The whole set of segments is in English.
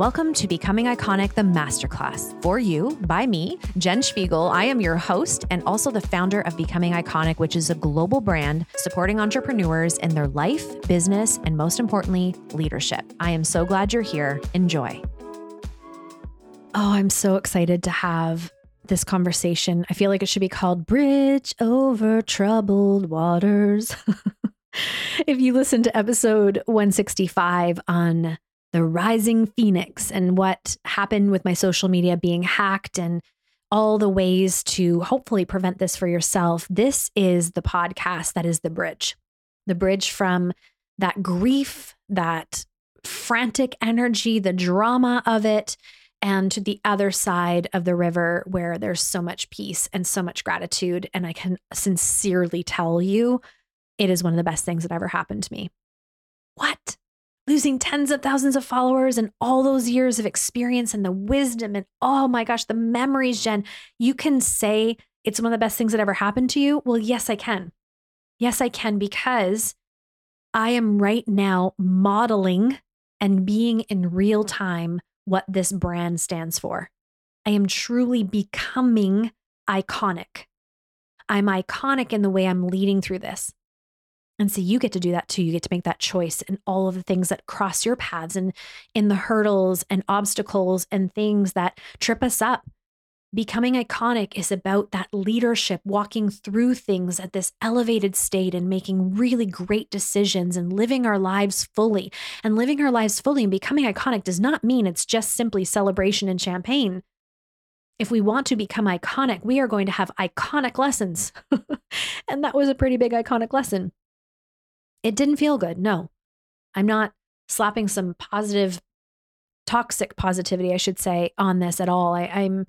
Welcome to Becoming Iconic, the Masterclass. For you, by me, Jen Spiegel. I am your host and also the founder of Becoming Iconic, which is a global brand supporting entrepreneurs in their life, business, and most importantly, leadership. I am so glad you're here. Enjoy. Oh, I'm so excited to have this conversation. I feel like it should be called Bridge Over Troubled Waters. if you listen to episode 165 on the rising phoenix and what happened with my social media being hacked and all the ways to hopefully prevent this for yourself, this is the podcast that is the bridge. The bridge from that grief, that frantic energy, the drama of it, and to the other side of the river where there's so much peace and so much gratitude. And I can sincerely tell you, it is one of the best things that ever happened to me. What? Losing tens of thousands of followers and all those years of experience and the wisdom and oh my gosh, the memories, Jen, you can say it's one of the best things that ever happened to you. Well, yes, I can. Yes, I can because I am right now modeling and being in real time what this brand stands for. I am truly becoming iconic. I'm iconic in the way I'm leading through this. And so you get to do that too. You get to make that choice and all of the things that cross your paths and in the hurdles and obstacles and things that trip us up. Becoming iconic is about that leadership, walking through things at this elevated state and making really great decisions and living our lives fully. And living our lives fully and becoming iconic does not mean it's just simply celebration and champagne. If we want to become iconic, we are going to have iconic lessons. and that was a pretty big iconic lesson. It didn't feel good. No, I'm not slapping some positive, toxic positivity, I should say, on this at all. I, I'm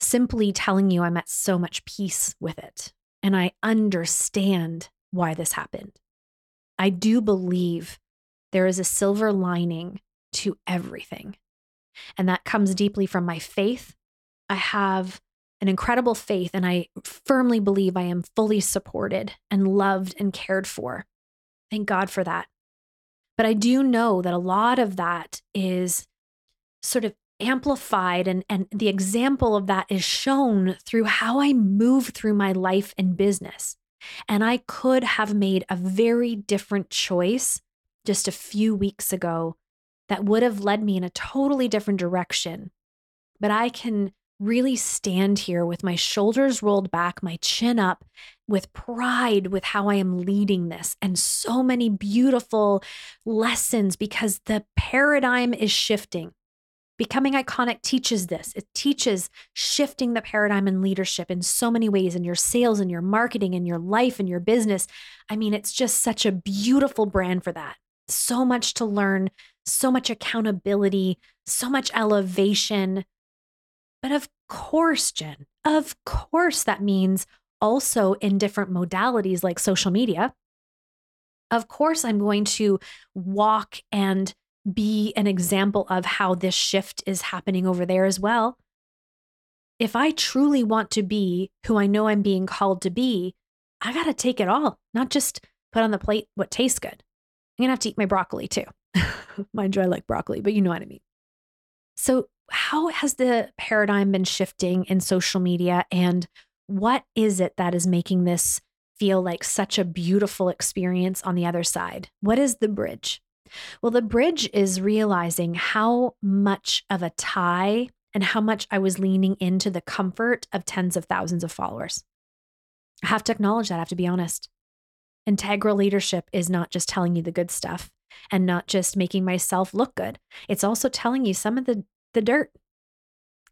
simply telling you I'm at so much peace with it. And I understand why this happened. I do believe there is a silver lining to everything. And that comes deeply from my faith. I have an incredible faith, and I firmly believe I am fully supported and loved and cared for. Thank God for that. But I do know that a lot of that is sort of amplified and, and the example of that is shown through how I move through my life and business. And I could have made a very different choice just a few weeks ago that would have led me in a totally different direction. But I can really stand here with my shoulders rolled back, my chin up, with pride with how I am leading this, and so many beautiful lessons because the paradigm is shifting. Becoming iconic teaches this. It teaches shifting the paradigm in leadership in so many ways in your sales and your marketing and your life and your business. I mean, it's just such a beautiful brand for that. So much to learn, so much accountability, so much elevation, but of course, Jen, of course, that means also in different modalities like social media. Of course, I'm going to walk and be an example of how this shift is happening over there as well. If I truly want to be who I know I'm being called to be, I got to take it all, not just put on the plate what tastes good. I'm going to have to eat my broccoli too. Mind you, I like broccoli, but you know what I mean. So how has the paradigm been shifting in social media and what is it that is making this feel like such a beautiful experience on the other side? What is the bridge? Well, the bridge is realizing how much of a tie and how much I was leaning into the comfort of tens of thousands of followers. I have to acknowledge that. I have to be honest. Integral leadership is not just telling you the good stuff and not just making myself look good. It's also telling you some of the the dirt.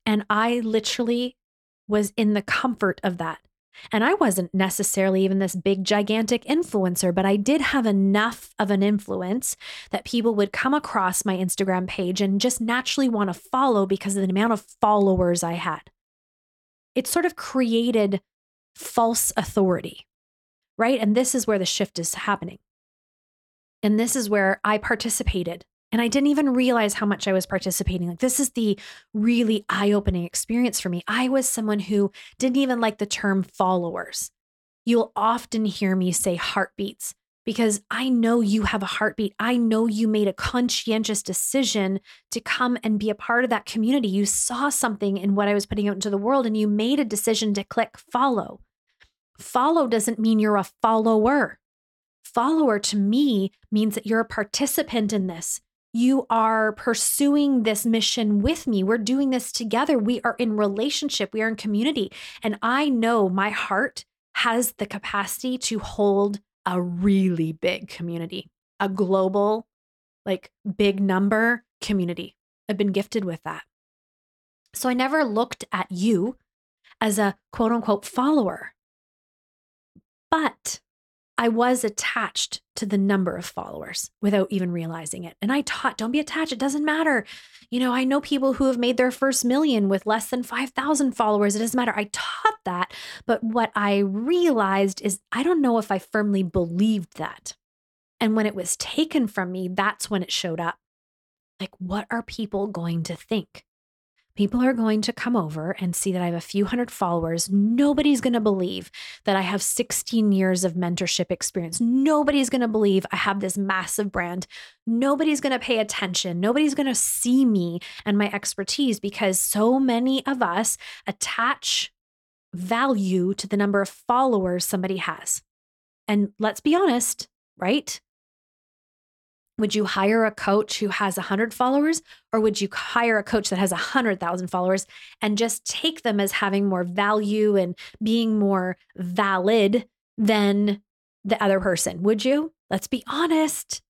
And I literally was in the comfort of that. And I wasn't necessarily even this big, gigantic influencer, but I did have enough of an influence that people would come across my Instagram page and just naturally want to follow because of the amount of followers I had. It sort of created false authority, right? And this is where the shift is happening. And this is where I participated and I didn't even realize how much I was participating. Like, this is the really eye opening experience for me. I was someone who didn't even like the term followers. You'll often hear me say heartbeats because I know you have a heartbeat. I know you made a conscientious decision to come and be a part of that community. You saw something in what I was putting out into the world and you made a decision to click follow. Follow doesn't mean you're a follower. Follower to me means that you're a participant in this. You are pursuing this mission with me. We're doing this together. We are in relationship, we are in community. And I know my heart has the capacity to hold a really big community, a global, like big number community. I've been gifted with that. So I never looked at you as a quote unquote follower. But I was attached to the number of followers without even realizing it. And I taught, don't be attached. It doesn't matter. You know, I know people who have made their first million with less than 5,000 followers. It doesn't matter. I taught that. But what I realized is I don't know if I firmly believed that. And when it was taken from me, that's when it showed up. Like, what are people going to think? People are going to come over and see that I have a few hundred followers. Nobody's going to believe that I have 16 years of mentorship experience. Nobody's going to believe I have this massive brand. Nobody's going to pay attention. Nobody's going to see me and my expertise because so many of us attach value to the number of followers somebody has. And let's be honest, right? Would you hire a coach who has 100 followers, or would you hire a coach that has 100,000 followers and just take them as having more value and being more valid than the other person? Would you? Let's be honest.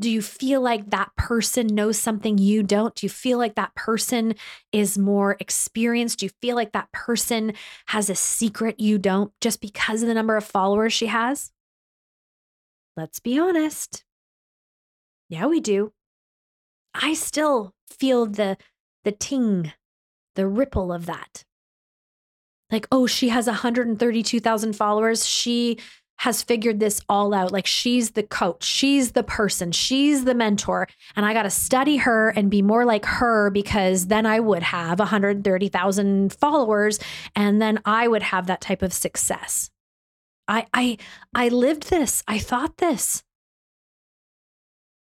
Do you feel like that person knows something you don't? Do you feel like that person is more experienced? Do you feel like that person has a secret you don't just because of the number of followers she has? Let's be honest. Yeah, we do. I still feel the the ting, the ripple of that. Like, oh, she has 132,000 followers. She has figured this all out. Like, she's the coach, she's the person, she's the mentor. And I got to study her and be more like her because then I would have 130,000 followers and then I would have that type of success. I I I lived this. I thought this.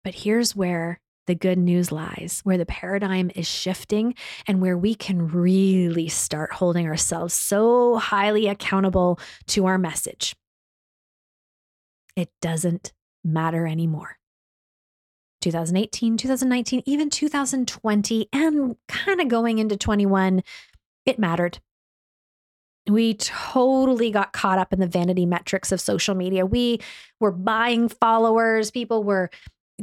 But here's where the good news lies, where the paradigm is shifting and where we can really start holding ourselves so highly accountable to our message. It doesn't matter anymore. 2018, 2019, even 2020, and kind of going into 21, it mattered we totally got caught up in the vanity metrics of social media. We were buying followers, people were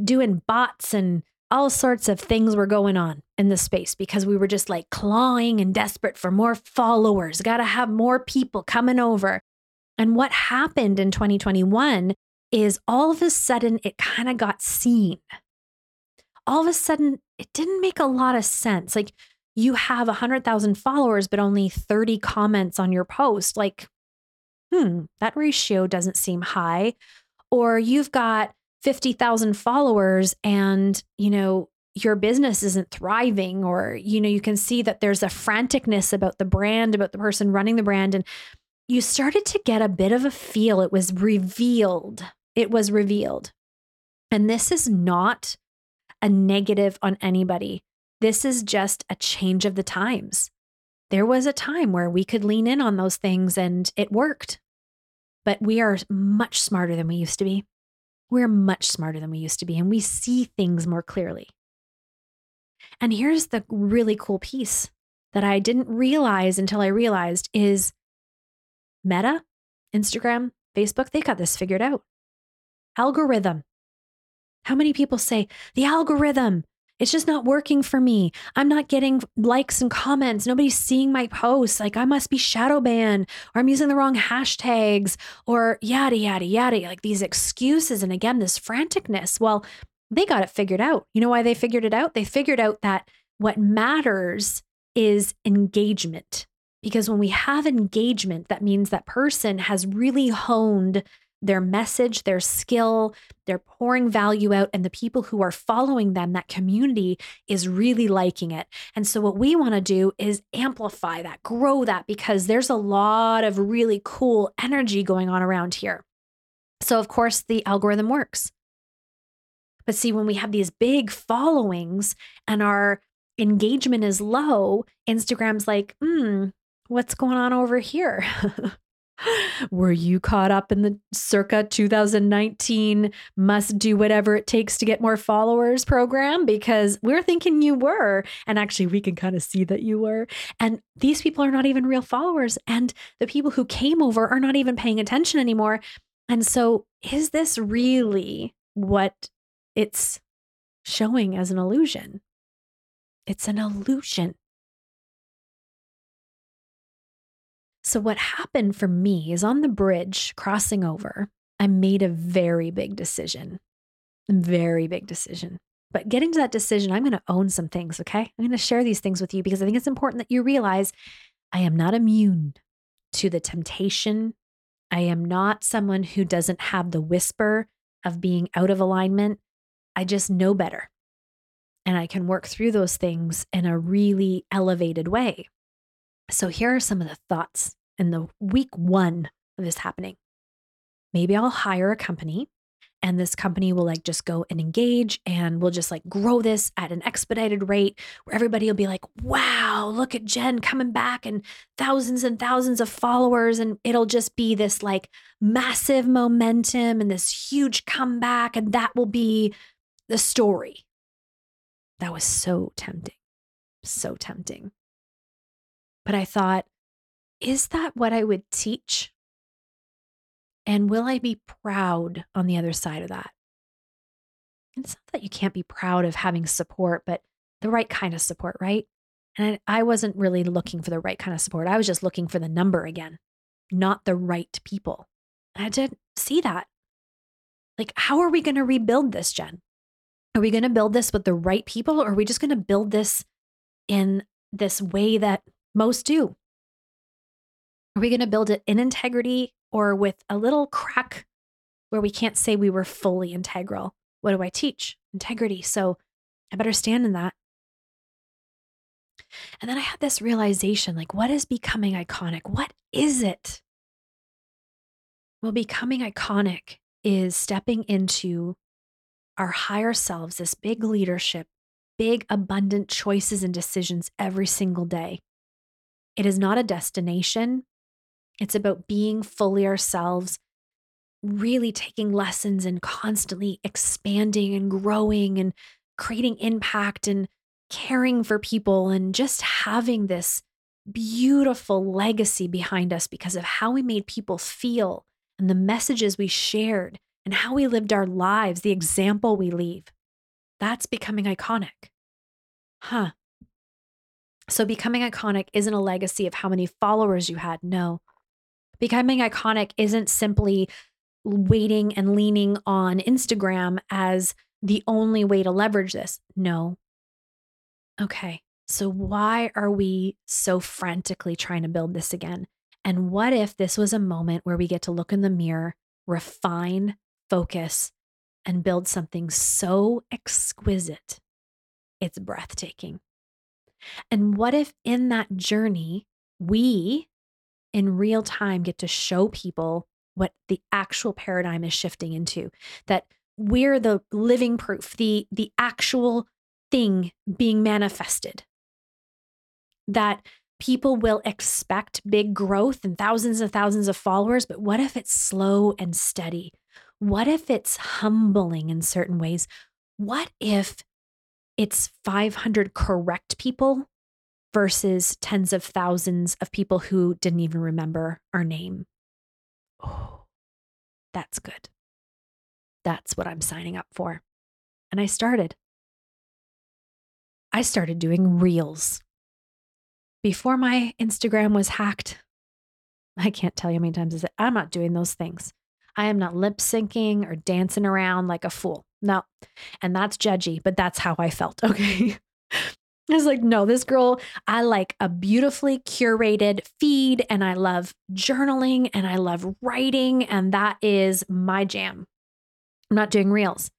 doing bots and all sorts of things were going on in the space because we were just like clawing and desperate for more followers, got to have more people coming over. And what happened in 2021 is all of a sudden it kind of got seen. All of a sudden, it didn't make a lot of sense. Like you have 100,000 followers, but only 30 comments on your post. Like, hmm, that ratio doesn't seem high. Or you've got 50,000 followers and, you know, your business isn't thriving, or, you know, you can see that there's a franticness about the brand, about the person running the brand. And you started to get a bit of a feel. It was revealed. It was revealed. And this is not a negative on anybody. This is just a change of the times. There was a time where we could lean in on those things and it worked. But we are much smarter than we used to be. We're much smarter than we used to be, and we see things more clearly. And here's the really cool piece that I didn't realize until I realized is Meta, Instagram, Facebook, they got this figured out. Algorithm. How many people say the algorithm? It's just not working for me. I'm not getting likes and comments. Nobody's seeing my posts. Like I must be shadow banned or I'm using the wrong hashtags or yada, yada, yada. Like these excuses. And again, this franticness. Well, they got it figured out. You know why they figured it out? They figured out that what matters is engagement. Because when we have engagement, that means that person has really honed their message, their skill, they're pouring value out, and the people who are following them, that community is really liking it. And so, what we want to do is amplify that, grow that, because there's a lot of really cool energy going on around here. So, of course, the algorithm works. But see, when we have these big followings and our engagement is low, Instagram's like, hmm, what's going on over here? Were you caught up in the circa 2019 must do whatever it takes to get more followers program? Because we're thinking you were. And actually, we can kind of see that you were. And these people are not even real followers. And the people who came over are not even paying attention anymore. And so, is this really what it's showing as an illusion? It's an illusion. So, what happened for me is on the bridge crossing over, I made a very big decision. Very big decision. But getting to that decision, I'm going to own some things, okay? I'm going to share these things with you because I think it's important that you realize I am not immune to the temptation. I am not someone who doesn't have the whisper of being out of alignment. I just know better. And I can work through those things in a really elevated way. So here are some of the thoughts in the week one of this happening. Maybe I'll hire a company and this company will like just go and engage and we'll just like grow this at an expedited rate where everybody will be like, wow, look at Jen coming back and thousands and thousands of followers. And it'll just be this like massive momentum and this huge comeback. And that will be the story. That was so tempting. So tempting. But I thought, is that what I would teach? And will I be proud on the other side of that? It's not that you can't be proud of having support, but the right kind of support, right? And I wasn't really looking for the right kind of support. I was just looking for the number again, not the right people. I didn't see that. Like, how are we going to rebuild this, Jen? Are we going to build this with the right people, or are we just going to build this in this way that most do. Are we going to build it in integrity or with a little crack where we can't say we were fully integral? What do I teach? Integrity. So I better stand in that. And then I had this realization like, what is becoming iconic? What is it? Well, becoming iconic is stepping into our higher selves, this big leadership, big, abundant choices and decisions every single day. It is not a destination. It's about being fully ourselves, really taking lessons and constantly expanding and growing and creating impact and caring for people and just having this beautiful legacy behind us because of how we made people feel and the messages we shared and how we lived our lives, the example we leave. That's becoming iconic. Huh. So becoming iconic isn't a legacy of how many followers you had. No. Becoming iconic isn't simply waiting and leaning on Instagram as the only way to leverage this. No. Okay. So why are we so frantically trying to build this again? And what if this was a moment where we get to look in the mirror, refine, focus, and build something so exquisite? It's breathtaking. And what if in that journey, we in real time get to show people what the actual paradigm is shifting into? That we're the living proof, the, the actual thing being manifested. That people will expect big growth and thousands and thousands of followers, but what if it's slow and steady? What if it's humbling in certain ways? What if it's 500 correct people versus tens of thousands of people who didn't even remember our name. Oh, that's good. That's what I'm signing up for. And I started. I started doing reels. Before my Instagram was hacked, I can't tell you how many times I said, I'm not doing those things. I am not lip syncing or dancing around like a fool. No. And that's judgy, but that's how I felt. Okay. I was like, no, this girl, I like a beautifully curated feed and I love journaling and I love writing. And that is my jam. I'm not doing reels.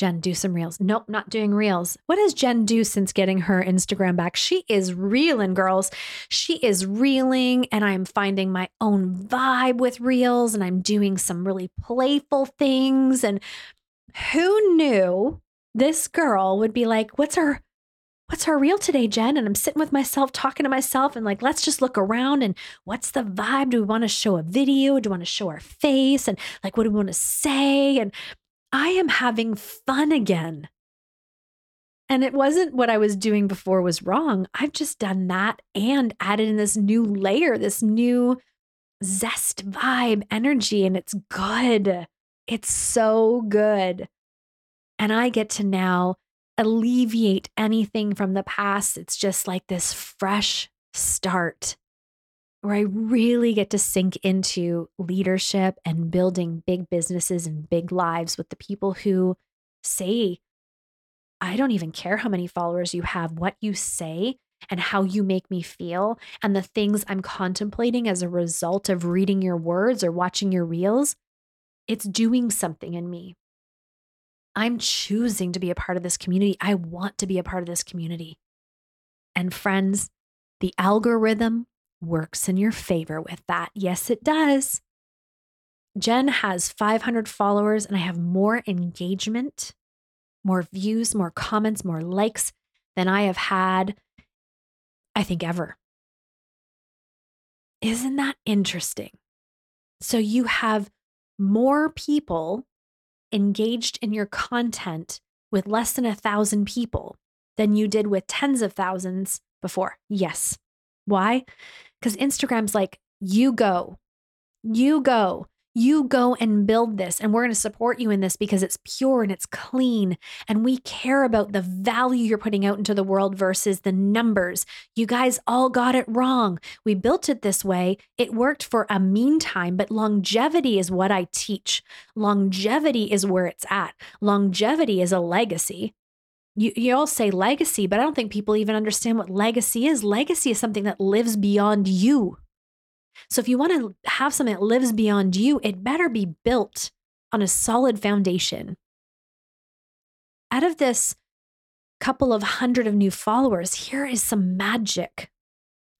Jen, do some reels. Nope, not doing reels. What does Jen do since getting her Instagram back? She is reeling, girls. She is reeling, and I'm finding my own vibe with reels, and I'm doing some really playful things. And who knew this girl would be like, What's her what's our reel today, Jen? And I'm sitting with myself, talking to myself, and like, let's just look around and what's the vibe? Do we want to show a video? Do we want to show our face? And like, what do we want to say? And I am having fun again. And it wasn't what I was doing before was wrong. I've just done that and added in this new layer, this new zest vibe energy, and it's good. It's so good. And I get to now alleviate anything from the past. It's just like this fresh start where I really get to sink into leadership and building big businesses and big lives with the people who say, I don't even care how many followers you have, what you say and how you make me feel, and the things I'm contemplating as a result of reading your words or watching your reels, it's doing something in me. I'm choosing to be a part of this community. I want to be a part of this community. And friends, the algorithm works in your favor with that. Yes, it does. Jen has 500 followers, and I have more engagement, more views, more comments, more likes than I have had, I think, ever. Isn't that interesting? So you have more people engaged in your content with less than a thousand people than you did with tens of thousands before. Yes. Why? Because Instagram's like, you go, you go, you go and build this. And we're going to support you in this because it's pure and it's clean. And we care about the value you're putting out into the world versus the numbers. You guys all got it wrong. We built it this way. It worked for a meantime, but longevity is what I teach. Longevity is where it's at. Longevity is a legacy. You, you all say legacy, but I don't think people even understand what legacy is. Legacy is something that lives beyond you. So if you want to have something that lives beyond you, it better be built on a solid foundation. Out of this couple of hundred of new followers, here is some magic.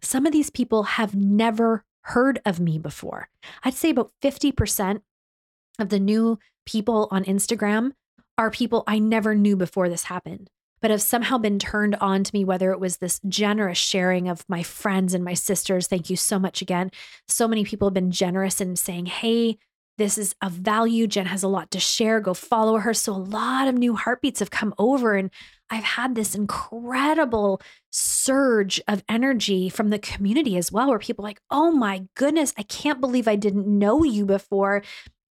Some of these people have never heard of me before. I'd say about 50% of the new people on Instagram are people I never knew before this happened but have somehow been turned on to me, whether it was this generous sharing of my friends and my sisters. Thank you so much again. So many people have been generous in saying, hey, this is of value. Jen has a lot to share. Go follow her. So, a lot of new heartbeats have come over, and I've had this incredible surge of energy from the community as well, where people like, oh my goodness, I can't believe I didn't know you before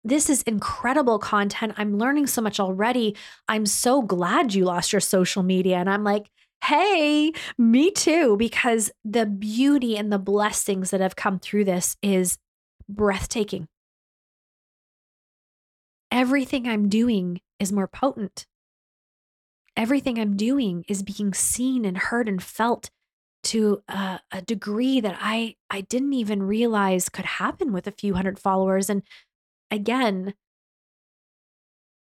this is incredible content. I'm learning so much already. I'm so glad you lost your social media. And I'm like, hey, me too, because the beauty and the blessings that have come through this is breathtaking. Everything I'm doing is more potent. Everything I'm doing is being seen and heard and felt to a, a degree that I I didn't even realize could happen with a few hundred followers and again,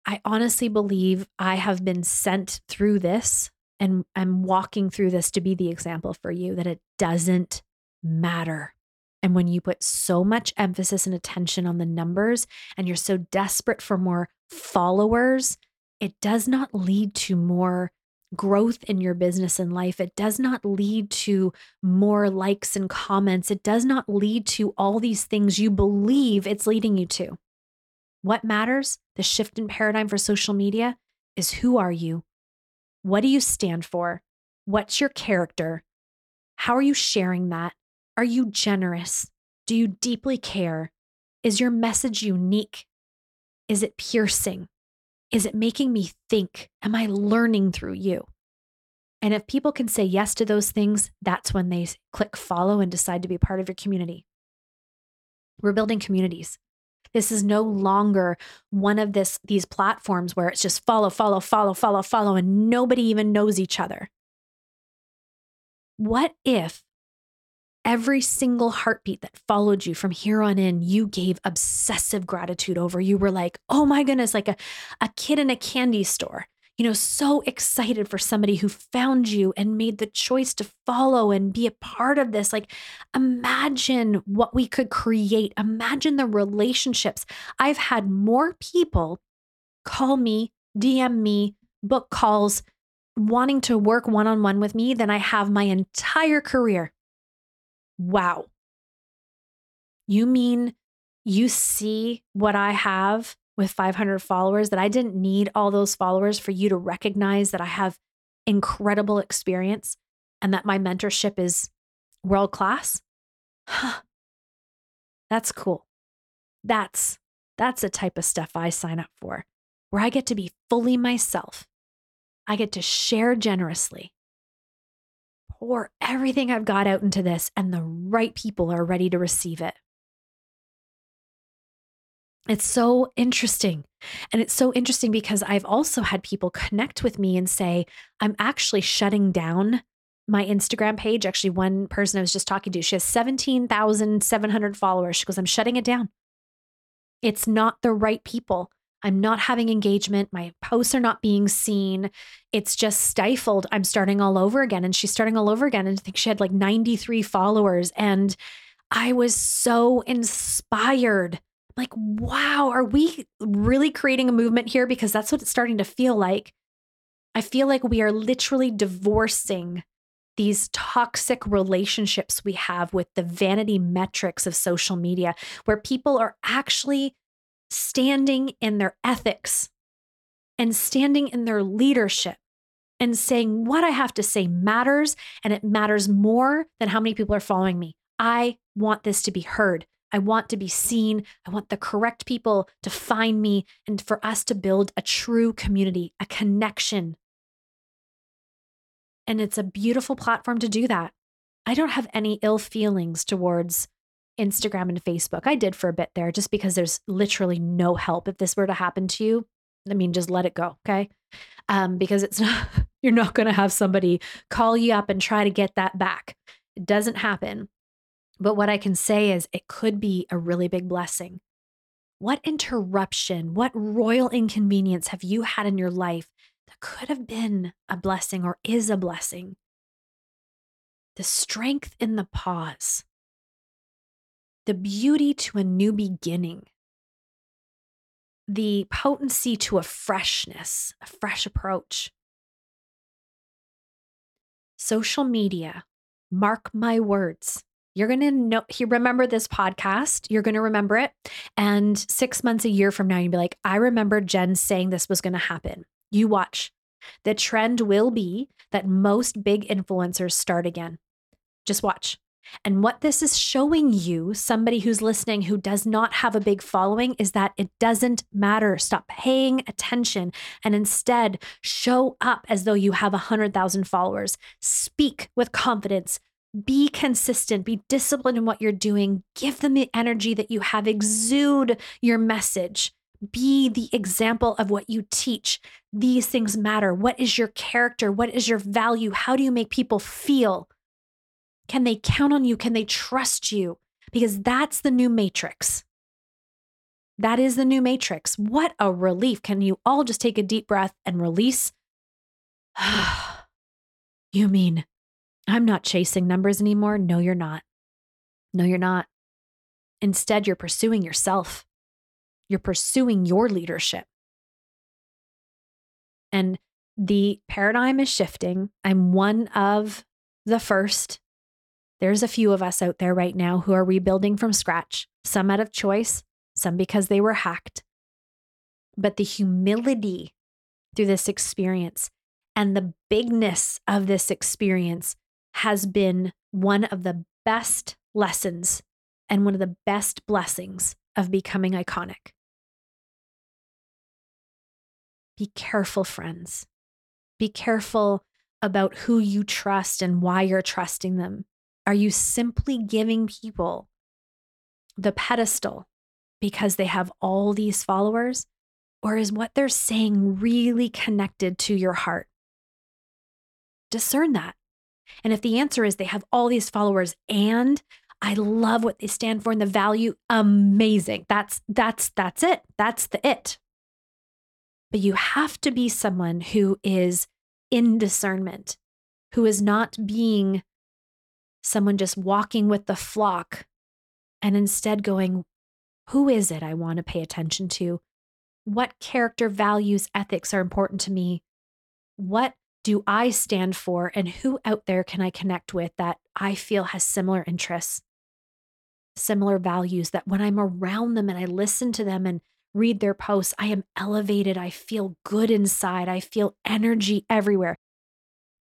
I honestly believe I have been sent through this and I'm walking through this to be the example for you that it doesn't matter. And when you put so much emphasis and attention on the numbers and you're so desperate for more followers, it does not lead to more growth in your business and life. It does not lead to more likes and comments. It does not lead to all these things you believe it's leading you to. What matters, the shift in paradigm for social media, is who are you? What do you stand for? What's your character? How are you sharing that? Are you generous? Do you deeply care? Is your message unique? Is it piercing? Is it making me think? Am I learning through you? And if people can say yes to those things, that's when they click follow and decide to be part of your community. We're building communities. This is no longer one of this these platforms where it's just follow, follow, follow, follow, follow, and nobody even knows each other. What if every single heartbeat that followed you from here on in, you gave obsessive gratitude over. You were like, oh my goodness, like a, a kid in a candy store, you know, so excited for somebody who found you and made the choice to follow and be a part of this. Like, imagine what we could create. Imagine the relationships. I've had more people call me, DM me, book calls, wanting to work one on one with me than I have my entire career. Wow. You mean you see what I have with 500 followers that I didn't need all those followers for you to recognize that I have incredible experience and that my mentorship is world class? Huh. That's cool. That's that's the type of stuff I sign up for, where I get to be fully myself. I get to share generously pour everything I've got out into this, and the right people are ready to receive it. It's so interesting. And it's so interesting because I've also had people connect with me and say, I'm actually shutting down my Instagram page. Actually, one person I was just talking to, she has 17,700 followers. She goes, I'm shutting it down. It's not the right people. I'm not having engagement. My posts are not being seen. It's just stifled. I'm starting all over again. And she's starting all over again. And I think she had like 93 followers. And I was so inspired. Like, wow, are we really creating a movement here? Because that's what it's starting to feel like. I feel like we are literally divorcing these toxic relationships we have with the vanity metrics of social media, where people are actually standing in their ethics and standing in their leadership and saying what I have to say matters and it matters more than how many people are following me. I want this to be heard. I want to be seen. I want the correct people to find me and for us to build a true community, a connection. And it's a beautiful platform to do that. I don't have any ill feelings towards Instagram and Facebook. I did for a bit there just because there's literally no help. If this were to happen to you, I mean, just let it go. Okay. Um, because it's not, you're not going to have somebody call you up and try to get that back. It doesn't happen. But what I can say is it could be a really big blessing. What interruption, what royal inconvenience have you had in your life that could have been a blessing or is a blessing? The strength in the pause the beauty to a new beginning, the potency to a freshness, a fresh approach. Social media, mark my words. You're going to know, you remember this podcast, you're going to remember it. And six months, a year from now, you'll be like, I remember Jen saying this was going to happen. You watch. The trend will be that most big influencers start again. Just watch. And what this is showing you, somebody who's listening who does not have a big following, is that it doesn't matter. Stop paying attention and instead show up as though you have 100,000 followers. Speak with confidence. Be consistent, be disciplined in what you're doing. Give them the energy that you have, exude your message. Be the example of what you teach. These things matter. What is your character? What is your value? How do you make people feel? Can they count on you? Can they trust you? Because that's the new matrix. That is the new matrix. What a relief. Can you all just take a deep breath and release? you mean I'm not chasing numbers anymore? No, you're not. No, you're not. Instead, you're pursuing yourself. You're pursuing your leadership. And the paradigm is shifting. I'm one of the first there's a few of us out there right now who are rebuilding from scratch, some out of choice, some because they were hacked. But the humility through this experience and the bigness of this experience has been one of the best lessons and one of the best blessings of becoming iconic. Be careful, friends. Be careful about who you trust and why you're trusting them. Are you simply giving people the pedestal because they have all these followers? Or is what they're saying really connected to your heart? Discern that. And if the answer is they have all these followers and I love what they stand for and the value, amazing. That's that's that's it. That's the it. But you have to be someone who is in discernment, who is not being someone just walking with the flock and instead going, who is it I want to pay attention to? What character, values, ethics are important to me? What do I stand for? And who out there can I connect with that I feel has similar interests, similar values? That when I'm around them and I listen to them and read their posts, I am elevated. I feel good inside. I feel energy everywhere.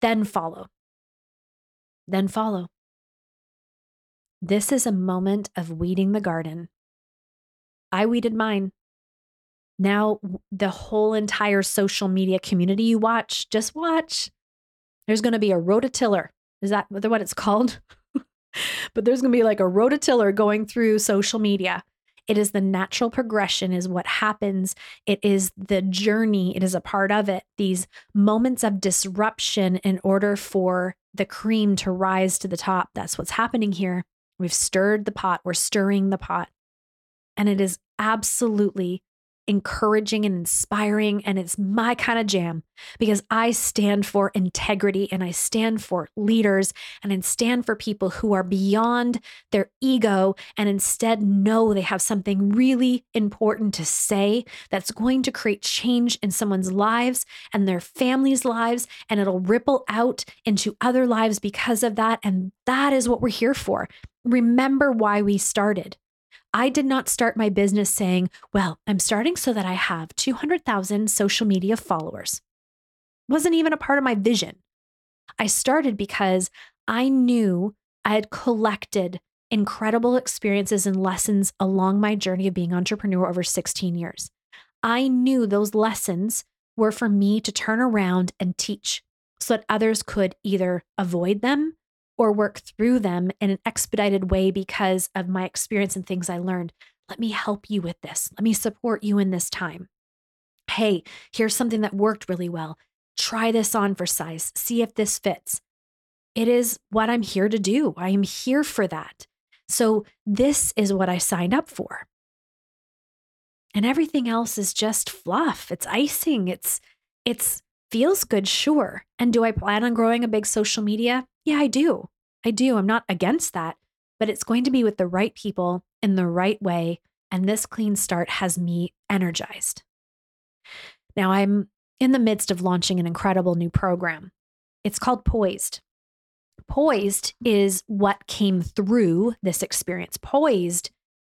Then follow. Then follow. This is a moment of weeding the garden. I weeded mine. Now, the whole entire social media community you watch, just watch. There's going to be a rototiller. Is that what it's called? but there's going to be like a rototiller going through social media. It is the natural progression, is what happens. It is the journey, it is a part of it. These moments of disruption in order for the cream to rise to the top. That's what's happening here. We've stirred the pot, we're stirring the pot. And it is absolutely encouraging and inspiring. And it's my kind of jam because I stand for integrity and I stand for leaders and I stand for people who are beyond their ego and instead know they have something really important to say that's going to create change in someone's lives and their family's lives. And it'll ripple out into other lives because of that. And that is what we're here for. Remember why we started. I did not start my business saying, well, I'm starting so that I have 200,000 social media followers. Wasn't even a part of my vision. I started because I knew I had collected incredible experiences and lessons along my journey of being entrepreneur over 16 years. I knew those lessons were for me to turn around and teach so that others could either avoid them or work through them in an expedited way because of my experience and things I learned. Let me help you with this. Let me support you in this time. Hey, here's something that worked really well. Try this on for size, see if this fits. It is what I'm here to do. I am here for that. So, this is what I signed up for. And everything else is just fluff. It's icing. It's it's feels good, sure. And do I plan on growing a big social media? Yeah, I do. I do. I'm not against that, but it's going to be with the right people in the right way. And this clean start has me energized. Now, I'm in the midst of launching an incredible new program. It's called Poised. Poised is what came through this experience. Poised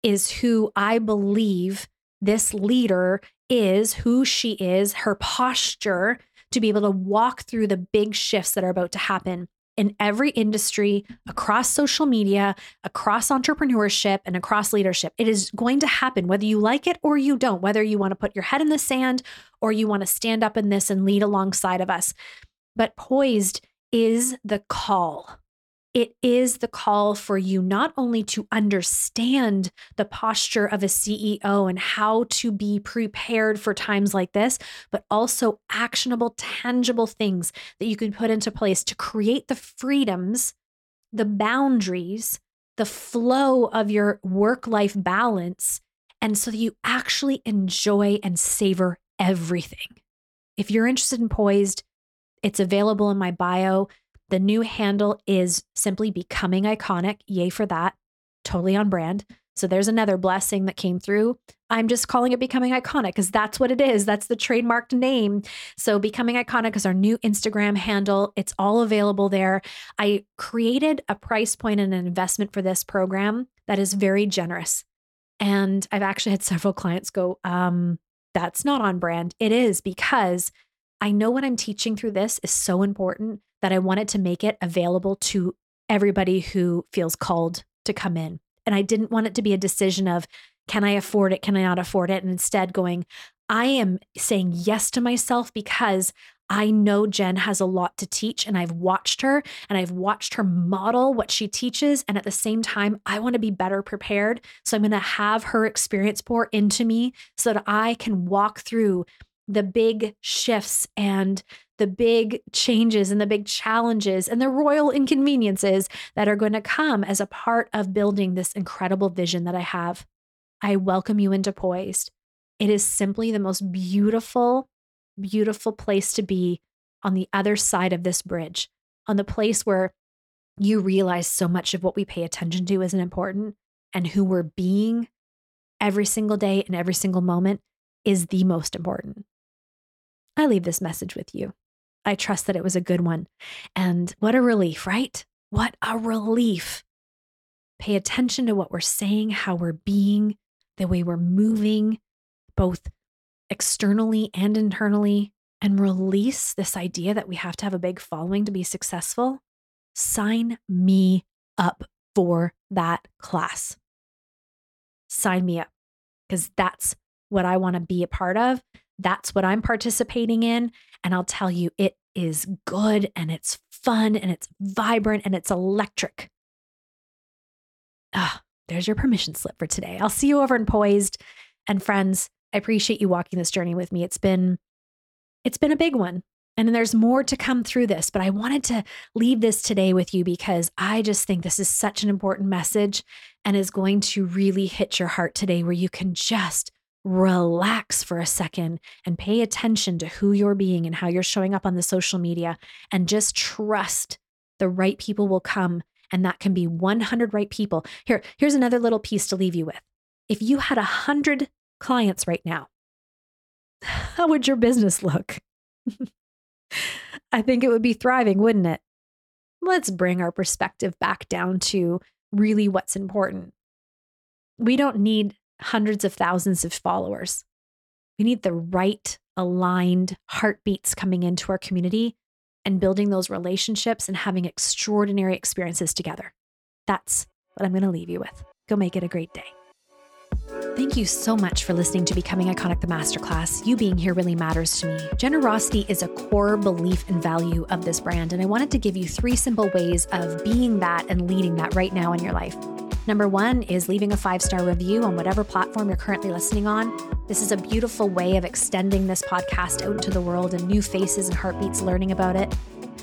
is who I believe this leader is, who she is, her posture to be able to walk through the big shifts that are about to happen in every industry, across social media, across entrepreneurship, and across leadership. It is going to happen whether you like it or you don't, whether you want to put your head in the sand or you want to stand up in this and lead alongside of us. But poised is the call it is the call for you not only to understand the posture of a CEO and how to be prepared for times like this, but also actionable, tangible things that you can put into place to create the freedoms, the boundaries, the flow of your work life balance. And so that you actually enjoy and savor everything. If you're interested in Poised, it's available in my bio. The new handle is simply becoming iconic. Yay for that. Totally on brand. So there's another blessing that came through. I'm just calling it Becoming Iconic because that's what it is. That's the trademarked name. So Becoming Iconic is our new Instagram handle. It's all available there. I created a price point and an investment for this program that is very generous. And I've actually had several clients go, um, that's not on brand. It is because I know what I'm teaching through this is so important that I wanted to make it available to everybody who feels called to come in. And I didn't want it to be a decision of, can I afford it? Can I not afford it? And instead going, I am saying yes to myself because I know Jen has a lot to teach and I've watched her and I've watched her model what she teaches. And at the same time, I want to be better prepared. So I'm going to have her experience pour into me so that I can walk through the big shifts and the big changes and the big challenges and the royal inconveniences that are going to come as a part of building this incredible vision that I have. I welcome you into Poised. It is simply the most beautiful, beautiful place to be on the other side of this bridge, on the place where you realize so much of what we pay attention to isn't important and who we're being every single day and every single moment is the most important. I leave this message with you. I trust that it was a good one. And what a relief, right? What a relief. Pay attention to what we're saying, how we're being, the way we're moving, both externally and internally, and release this idea that we have to have a big following to be successful. Sign me up for that class. Sign me up because that's what I want to be a part of. That's what I'm participating in. And I'll tell you, it is good and it's fun and it's vibrant and it's electric. Ah, there's your permission slip for today. I'll see you over in Poised. And friends, I appreciate you walking this journey with me. It's been it's been a big one. And there's more to come through this, but I wanted to leave this today with you because I just think this is such an important message and is going to really hit your heart today where you can just relax for a second and pay attention to who you're being and how you're showing up on the social media and just trust the right people will come and that can be 100 right people. Here here's another little piece to leave you with. If you had 100 clients right now, how would your business look? I think it would be thriving, wouldn't it? Let's bring our perspective back down to really what's important. We don't need hundreds of thousands of followers. We need the right aligned heartbeats coming into our community and building those relationships and having extraordinary experiences together. That's what I'm going to leave you with. Go make it a great day. Thank you so much for listening to Becoming Iconic the Masterclass. You being here really matters to me. Generosity is a core belief and value of this brand, and I wanted to give you three simple ways of being that and leading that right now in your life. Number one is leaving a five star review on whatever platform you're currently listening on. This is a beautiful way of extending this podcast out into the world and new faces and heartbeats learning about it.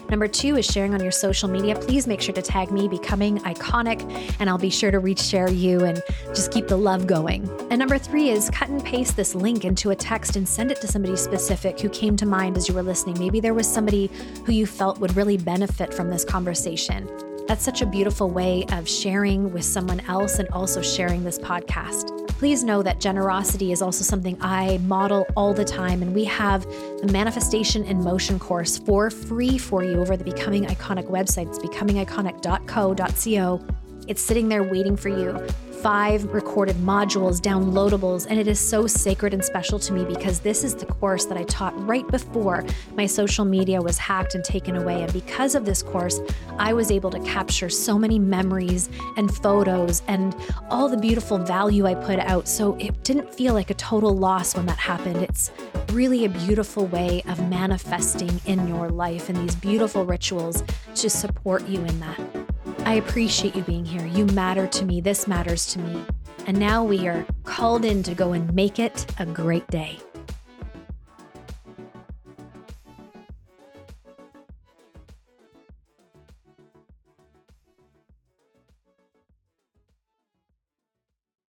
Number two is sharing on your social media. Please make sure to tag me, Becoming Iconic, and I'll be sure to reach share you and just keep the love going. And number three is cut and paste this link into a text and send it to somebody specific who came to mind as you were listening. Maybe there was somebody who you felt would really benefit from this conversation. That's such a beautiful way of sharing with someone else and also sharing this podcast. Please know that generosity is also something I model all the time, and we have the Manifestation in Motion course for free for you over the Becoming Iconic website. It's becomingiconic.co.co. It's sitting there waiting for you five recorded modules, downloadables, and it is so sacred and special to me because this is the course that I taught right before my social media was hacked and taken away. And because of this course, I was able to capture so many memories and photos and all the beautiful value I put out. So it didn't feel like a total loss when that happened. It's really a beautiful way of manifesting in your life and these beautiful rituals to support you in that. I appreciate you being here. You matter to me. This matters to me. And now we are called in to go and make it a great day.